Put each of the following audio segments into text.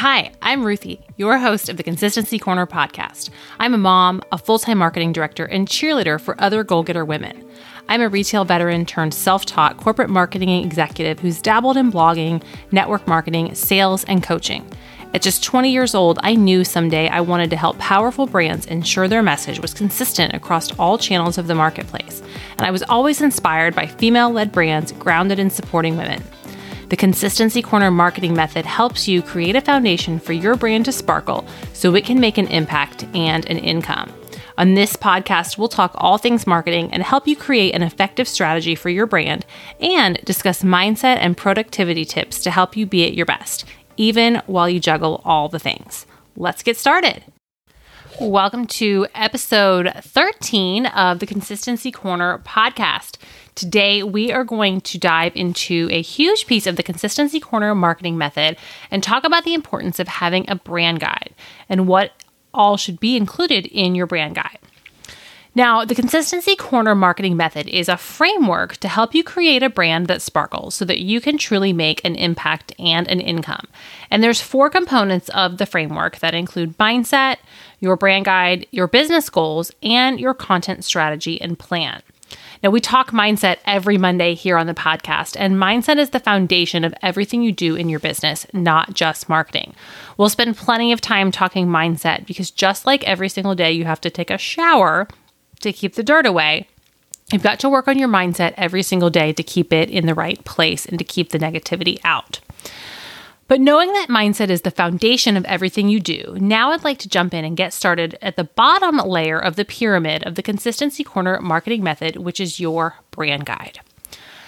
Hi, I'm Ruthie, your host of the Consistency Corner podcast. I'm a mom, a full time marketing director, and cheerleader for other goal getter women. I'm a retail veteran turned self taught corporate marketing executive who's dabbled in blogging, network marketing, sales, and coaching. At just 20 years old, I knew someday I wanted to help powerful brands ensure their message was consistent across all channels of the marketplace. And I was always inspired by female led brands grounded in supporting women. The Consistency Corner marketing method helps you create a foundation for your brand to sparkle so it can make an impact and an income. On this podcast, we'll talk all things marketing and help you create an effective strategy for your brand and discuss mindset and productivity tips to help you be at your best, even while you juggle all the things. Let's get started. Welcome to episode 13 of the Consistency Corner podcast. Today, we are going to dive into a huge piece of the Consistency Corner marketing method and talk about the importance of having a brand guide and what all should be included in your brand guide. Now, the Consistency Corner marketing method is a framework to help you create a brand that sparkles so that you can truly make an impact and an income. And there's four components of the framework that include mindset, your brand guide, your business goals, and your content strategy and plan. Now, we talk mindset every Monday here on the podcast, and mindset is the foundation of everything you do in your business, not just marketing. We'll spend plenty of time talking mindset because just like every single day you have to take a shower to keep the dirt away, you've got to work on your mindset every single day to keep it in the right place and to keep the negativity out. But knowing that mindset is the foundation of everything you do, now I'd like to jump in and get started at the bottom layer of the pyramid of the Consistency Corner marketing method, which is your brand guide.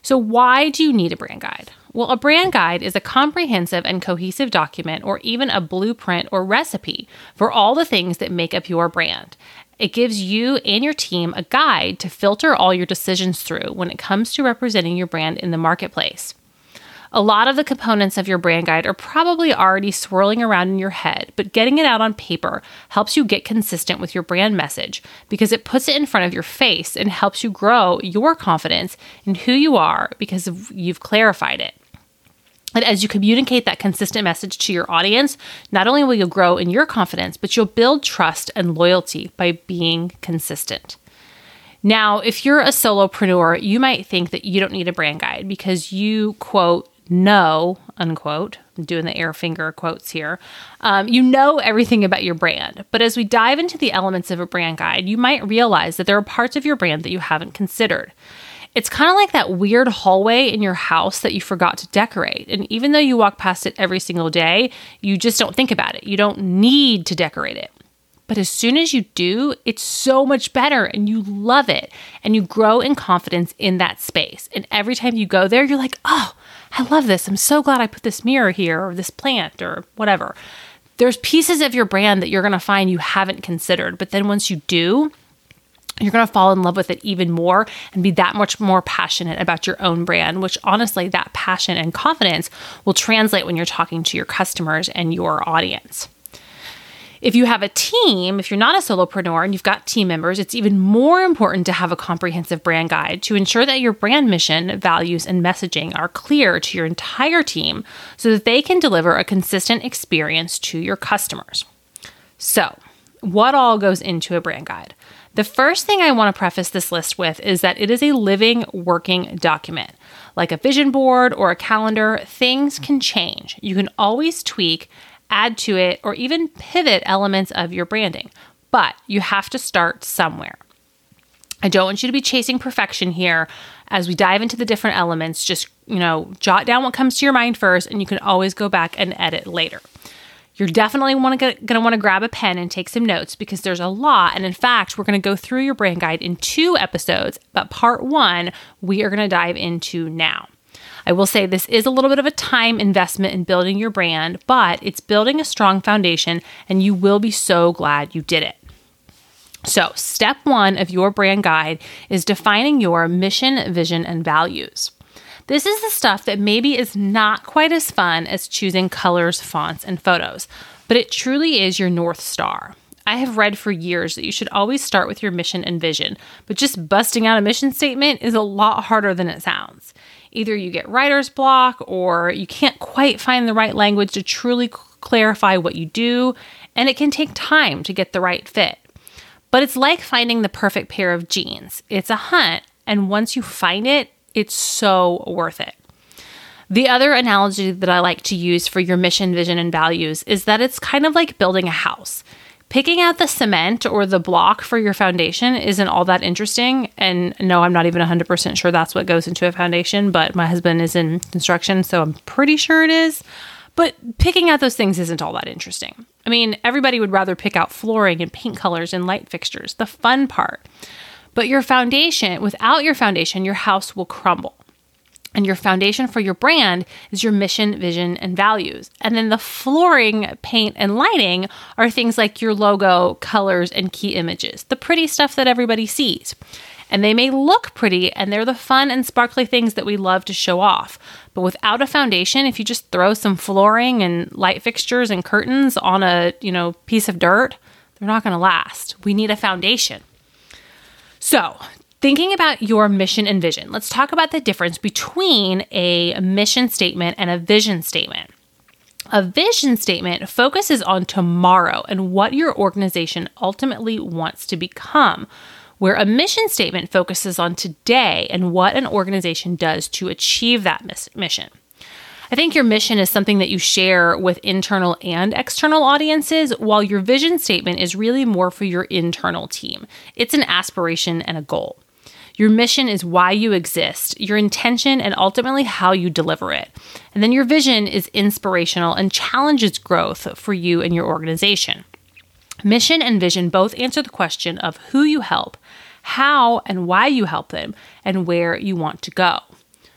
So, why do you need a brand guide? Well, a brand guide is a comprehensive and cohesive document, or even a blueprint or recipe for all the things that make up your brand. It gives you and your team a guide to filter all your decisions through when it comes to representing your brand in the marketplace. A lot of the components of your brand guide are probably already swirling around in your head, but getting it out on paper helps you get consistent with your brand message because it puts it in front of your face and helps you grow your confidence in who you are because you've clarified it. And as you communicate that consistent message to your audience, not only will you grow in your confidence, but you'll build trust and loyalty by being consistent. Now, if you're a solopreneur, you might think that you don't need a brand guide because you, quote, know, unquote, I'm doing the air finger quotes here, um, you know everything about your brand. But as we dive into the elements of a brand guide, you might realize that there are parts of your brand that you haven't considered. It's kind of like that weird hallway in your house that you forgot to decorate. And even though you walk past it every single day, you just don't think about it. You don't need to decorate it. But as soon as you do, it's so much better and you love it and you grow in confidence in that space. And every time you go there, you're like, oh, I love this. I'm so glad I put this mirror here or this plant or whatever. There's pieces of your brand that you're going to find you haven't considered. But then once you do, you're going to fall in love with it even more and be that much more passionate about your own brand, which honestly, that passion and confidence will translate when you're talking to your customers and your audience. If you have a team, if you're not a solopreneur and you've got team members, it's even more important to have a comprehensive brand guide to ensure that your brand mission, values, and messaging are clear to your entire team so that they can deliver a consistent experience to your customers. So, what all goes into a brand guide? The first thing I want to preface this list with is that it is a living, working document. Like a vision board or a calendar, things can change. You can always tweak add to it, or even pivot elements of your branding. But you have to start somewhere. I don't want you to be chasing perfection here. As we dive into the different elements, just, you know, jot down what comes to your mind first, and you can always go back and edit later. You're definitely going to want to grab a pen and take some notes because there's a lot. And in fact, we're going to go through your brand guide in two episodes, but part one we are going to dive into now. I will say this is a little bit of a time investment in building your brand, but it's building a strong foundation and you will be so glad you did it. So, step one of your brand guide is defining your mission, vision, and values. This is the stuff that maybe is not quite as fun as choosing colors, fonts, and photos, but it truly is your North Star. I have read for years that you should always start with your mission and vision, but just busting out a mission statement is a lot harder than it sounds. either you get writer's block or you can't quite find the right language to truly clarify what you do, and it can take time to get the right fit. But it's like finding the perfect pair of jeans. It's a hunt, and once you find it, it's so worth it. The other analogy that I like to use for your mission, vision, and values is that it's kind of like building a house. Picking out the cement or the block for your foundation isn't all that interesting. And no, I'm not even 100% sure that's what goes into a foundation, but my husband is in construction, so I'm pretty sure it is. But picking out those things isn't all that interesting. I mean, everybody would rather pick out flooring and paint colors and light fixtures, the fun part. But your foundation, without your foundation, your house will crumble. And your foundation for your brand is your mission, vision, and values. And then the flooring, paint, and lighting are things like your logo, colors, and key images, the pretty stuff that everybody sees. And they may look pretty and they're the fun and sparkly things that we love to show off. But without a foundation, if you just throw some flooring and light fixtures and curtains on a, you know, piece of dirt, they're not going to last. We need a foundation. So, thinking about your mission and vision, let's talk about the difference between a mission statement and a vision statement. A vision statement focuses on tomorrow and what your organization ultimately wants to become where a mission statement focuses on today and what an organization does to achieve that mission. I think your mission is something that you share with internal and external audiences, while your vision statement is really more for your internal team. It's an aspiration and a goal. Your mission is why you exist, your intention, and ultimately how you deliver it. And then your vision is inspirational and challenges growth for you and your organization. Mission and vision both answer the question of who you help, how and why you help them, and where you want to go.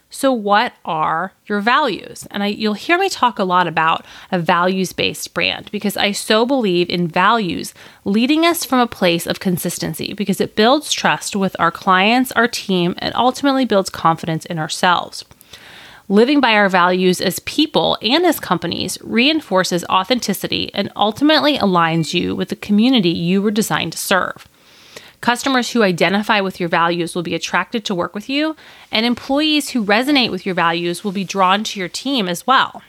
So, what are your values? And I, you'll hear me talk a lot about a values based brand because I so believe in values leading us from a place of consistency because it builds trust with our clients, our team, and ultimately builds confidence in ourselves. Living by our values as people and as companies reinforces authenticity and ultimately aligns you with the community you were designed to serve. Customers who identify with your values will be attracted to work with you, and employees who resonate with your values will be drawn to your team as well.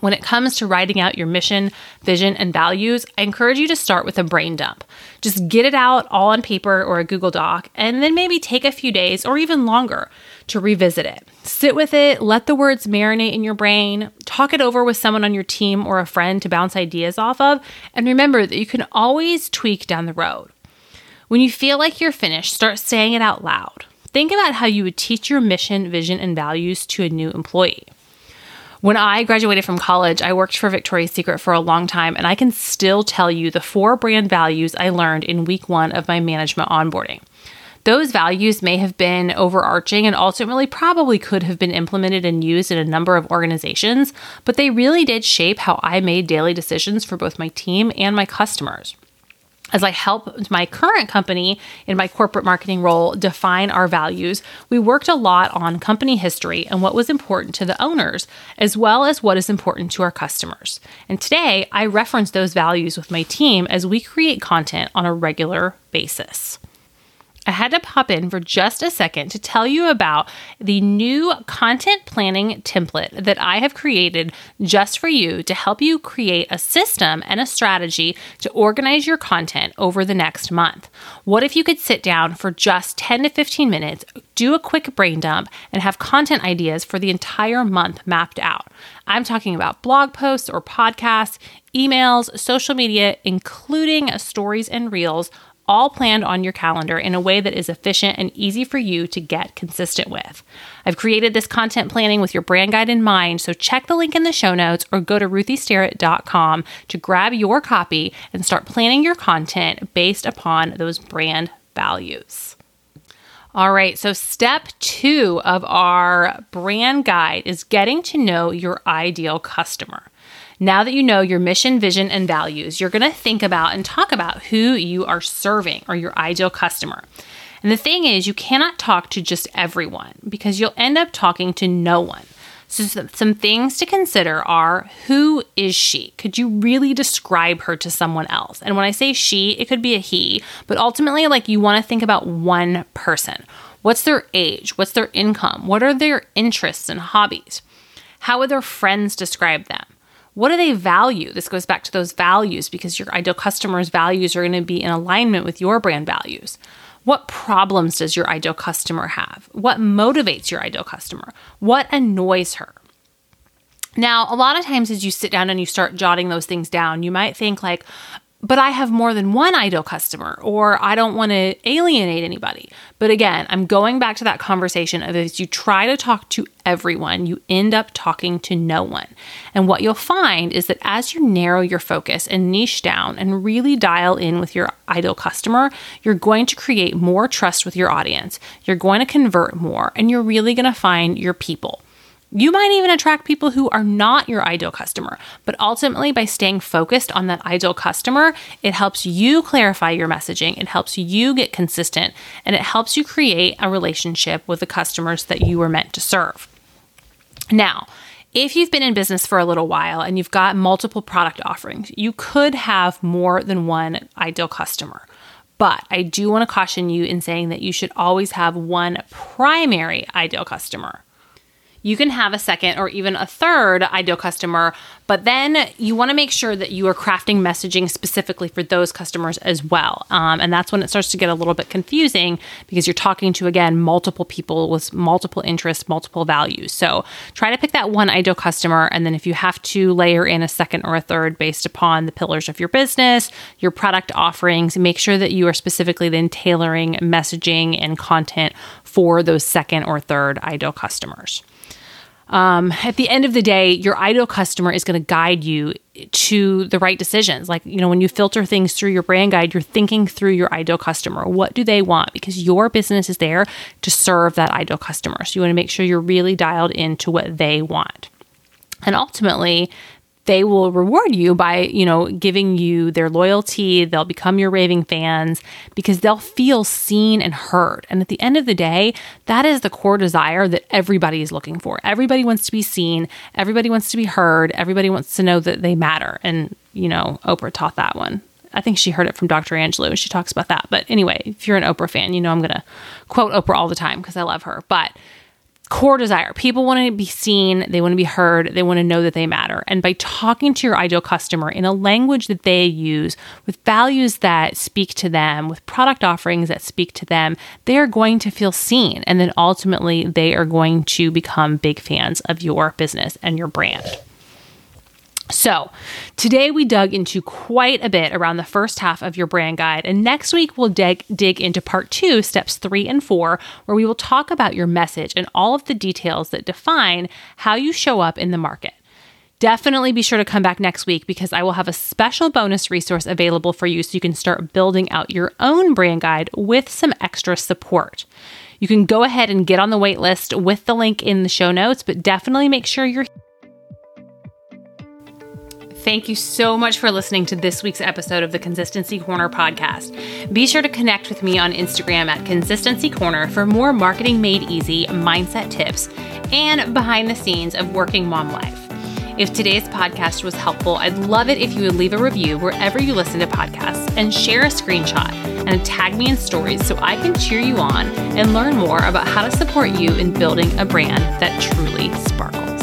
When it comes to writing out your mission, vision, and values, I encourage you to start with a brain dump. Just get it out all on paper or a Google Doc, and then maybe take a few days or even longer to revisit it. Sit with it, let the words marinate in your brain, talk it over with someone on your team or a friend to bounce ideas off of, and remember that you can always tweak down the road. When you feel like you're finished, start saying it out loud. Think about how you would teach your mission, vision, and values to a new employee. When I graduated from college, I worked for Victoria's Secret for a long time, and I can still tell you the four brand values I learned in week one of my management onboarding. Those values may have been overarching and ultimately probably could have been implemented and used in a number of organizations, but they really did shape how I made daily decisions for both my team and my customers as I help my current company in my corporate marketing role define our values, we worked a lot on company history and what was important to the owners, as well as what is important to our customers. And today, I reference those values with my team as we create content on a regular basis. I had to pop in for just a second to tell you about the new content planning template that I have created just for you to help you create a system and a strategy to organize your content over the next month. What if you could sit down for just 10 to 15 minutes, do a quick brain dump, and have content ideas for the entire month mapped out? I'm talking about blog posts or podcasts, emails, social media, including stories and reels all planned on your calendar in a way that is efficient and easy for you to get consistent with. I've created this content planning with your brand guide in mind, so check the link in the show notes or go to ruthiesterrett.com to grab your copy and start planning your content based upon those brand values. All right, so step two of our brand guide is getting to know your ideal customer. Now that you know your mission, vision, and values, you're going to think about and talk about who you are serving or your ideal customer. And the thing is, you cannot talk to just everyone because you'll end up talking to no one. So, some things to consider are who is she? Could you really describe her to someone else? And when I say she, it could be a he, but ultimately, like you want to think about one person. What's their age? What's their income? What are their interests and hobbies? How would their friends describe them? What do they value? This goes back to those values because your ideal customer's values are going to be in alignment with your brand values. What problems does your ideal customer have? What motivates your ideal customer? What annoys her? Now, a lot of times as you sit down and you start jotting those things down, you might think like, but I have more than one ideal customer, or I don't want to alienate anybody. But again, I'm going back to that conversation of as you try to talk to everyone, you end up talking to no one. And what you'll find is that as you narrow your focus and niche down and really dial in with your ideal customer, you're going to create more trust with your audience. You're going to convert more, and you're really going to find your people. You might even attract people who are not your ideal customer, but ultimately, by staying focused on that ideal customer, it helps you clarify your messaging, it helps you get consistent, and it helps you create a relationship with the customers that you were meant to serve. Now, if you've been in business for a little while and you've got multiple product offerings, you could have more than one ideal customer. But I do want to caution you in saying that you should always have one primary ideal customer you can have a second or even a third ideal customer, but then you want to make sure that you are crafting messaging specifically for those customers as well. Um, and that's when it starts to get a little bit confusing because you're talking to, again, multiple people with multiple interests, multiple values. So try to pick that one ideal customer. And then if you have to layer in a second or a third based upon the pillars of your business, your product offerings, make sure that you are specifically then tailoring messaging and content for those second or third ideal customers. Um, at the end of the day, your ideal customer is going to guide you to the right decisions. Like, you know, when you filter things through your brand guide, you're thinking through your ideal customer. What do they want? Because your business is there to serve that ideal customer. So you want to make sure you're really dialed into what they want. And ultimately, they will reward you by, you know, giving you their loyalty. They'll become your raving fans because they'll feel seen and heard. And at the end of the day, that is the core desire that everybody is looking for. Everybody wants to be seen, everybody wants to be heard, everybody wants to know that they matter. And, you know, Oprah taught that one. I think she heard it from Dr. Angelou. And she talks about that. But anyway, if you're an Oprah fan, you know I'm going to quote Oprah all the time because I love her. But core desire. People want to be seen, they want to be heard, they want to know that they matter. And by talking to your ideal customer in a language that they use, with values that speak to them, with product offerings that speak to them, they are going to feel seen. And then ultimately, they are going to become big fans of your business and your brand. So, today we dug into quite a bit around the first half of your brand guide, and next week we'll dig, dig into part two, steps three and four, where we will talk about your message and all of the details that define how you show up in the market. Definitely be sure to come back next week because I will have a special bonus resource available for you so you can start building out your own brand guide with some extra support. You can go ahead and get on the wait list with the link in the show notes, but definitely make sure you're Thank you so much for listening to this week's episode of the Consistency Corner podcast. Be sure to connect with me on Instagram at Consistency Corner for more marketing made easy mindset tips and behind the scenes of working mom life. If today's podcast was helpful, I'd love it if you would leave a review wherever you listen to podcasts and share a screenshot and tag me in stories so I can cheer you on and learn more about how to support you in building a brand that truly sparkles.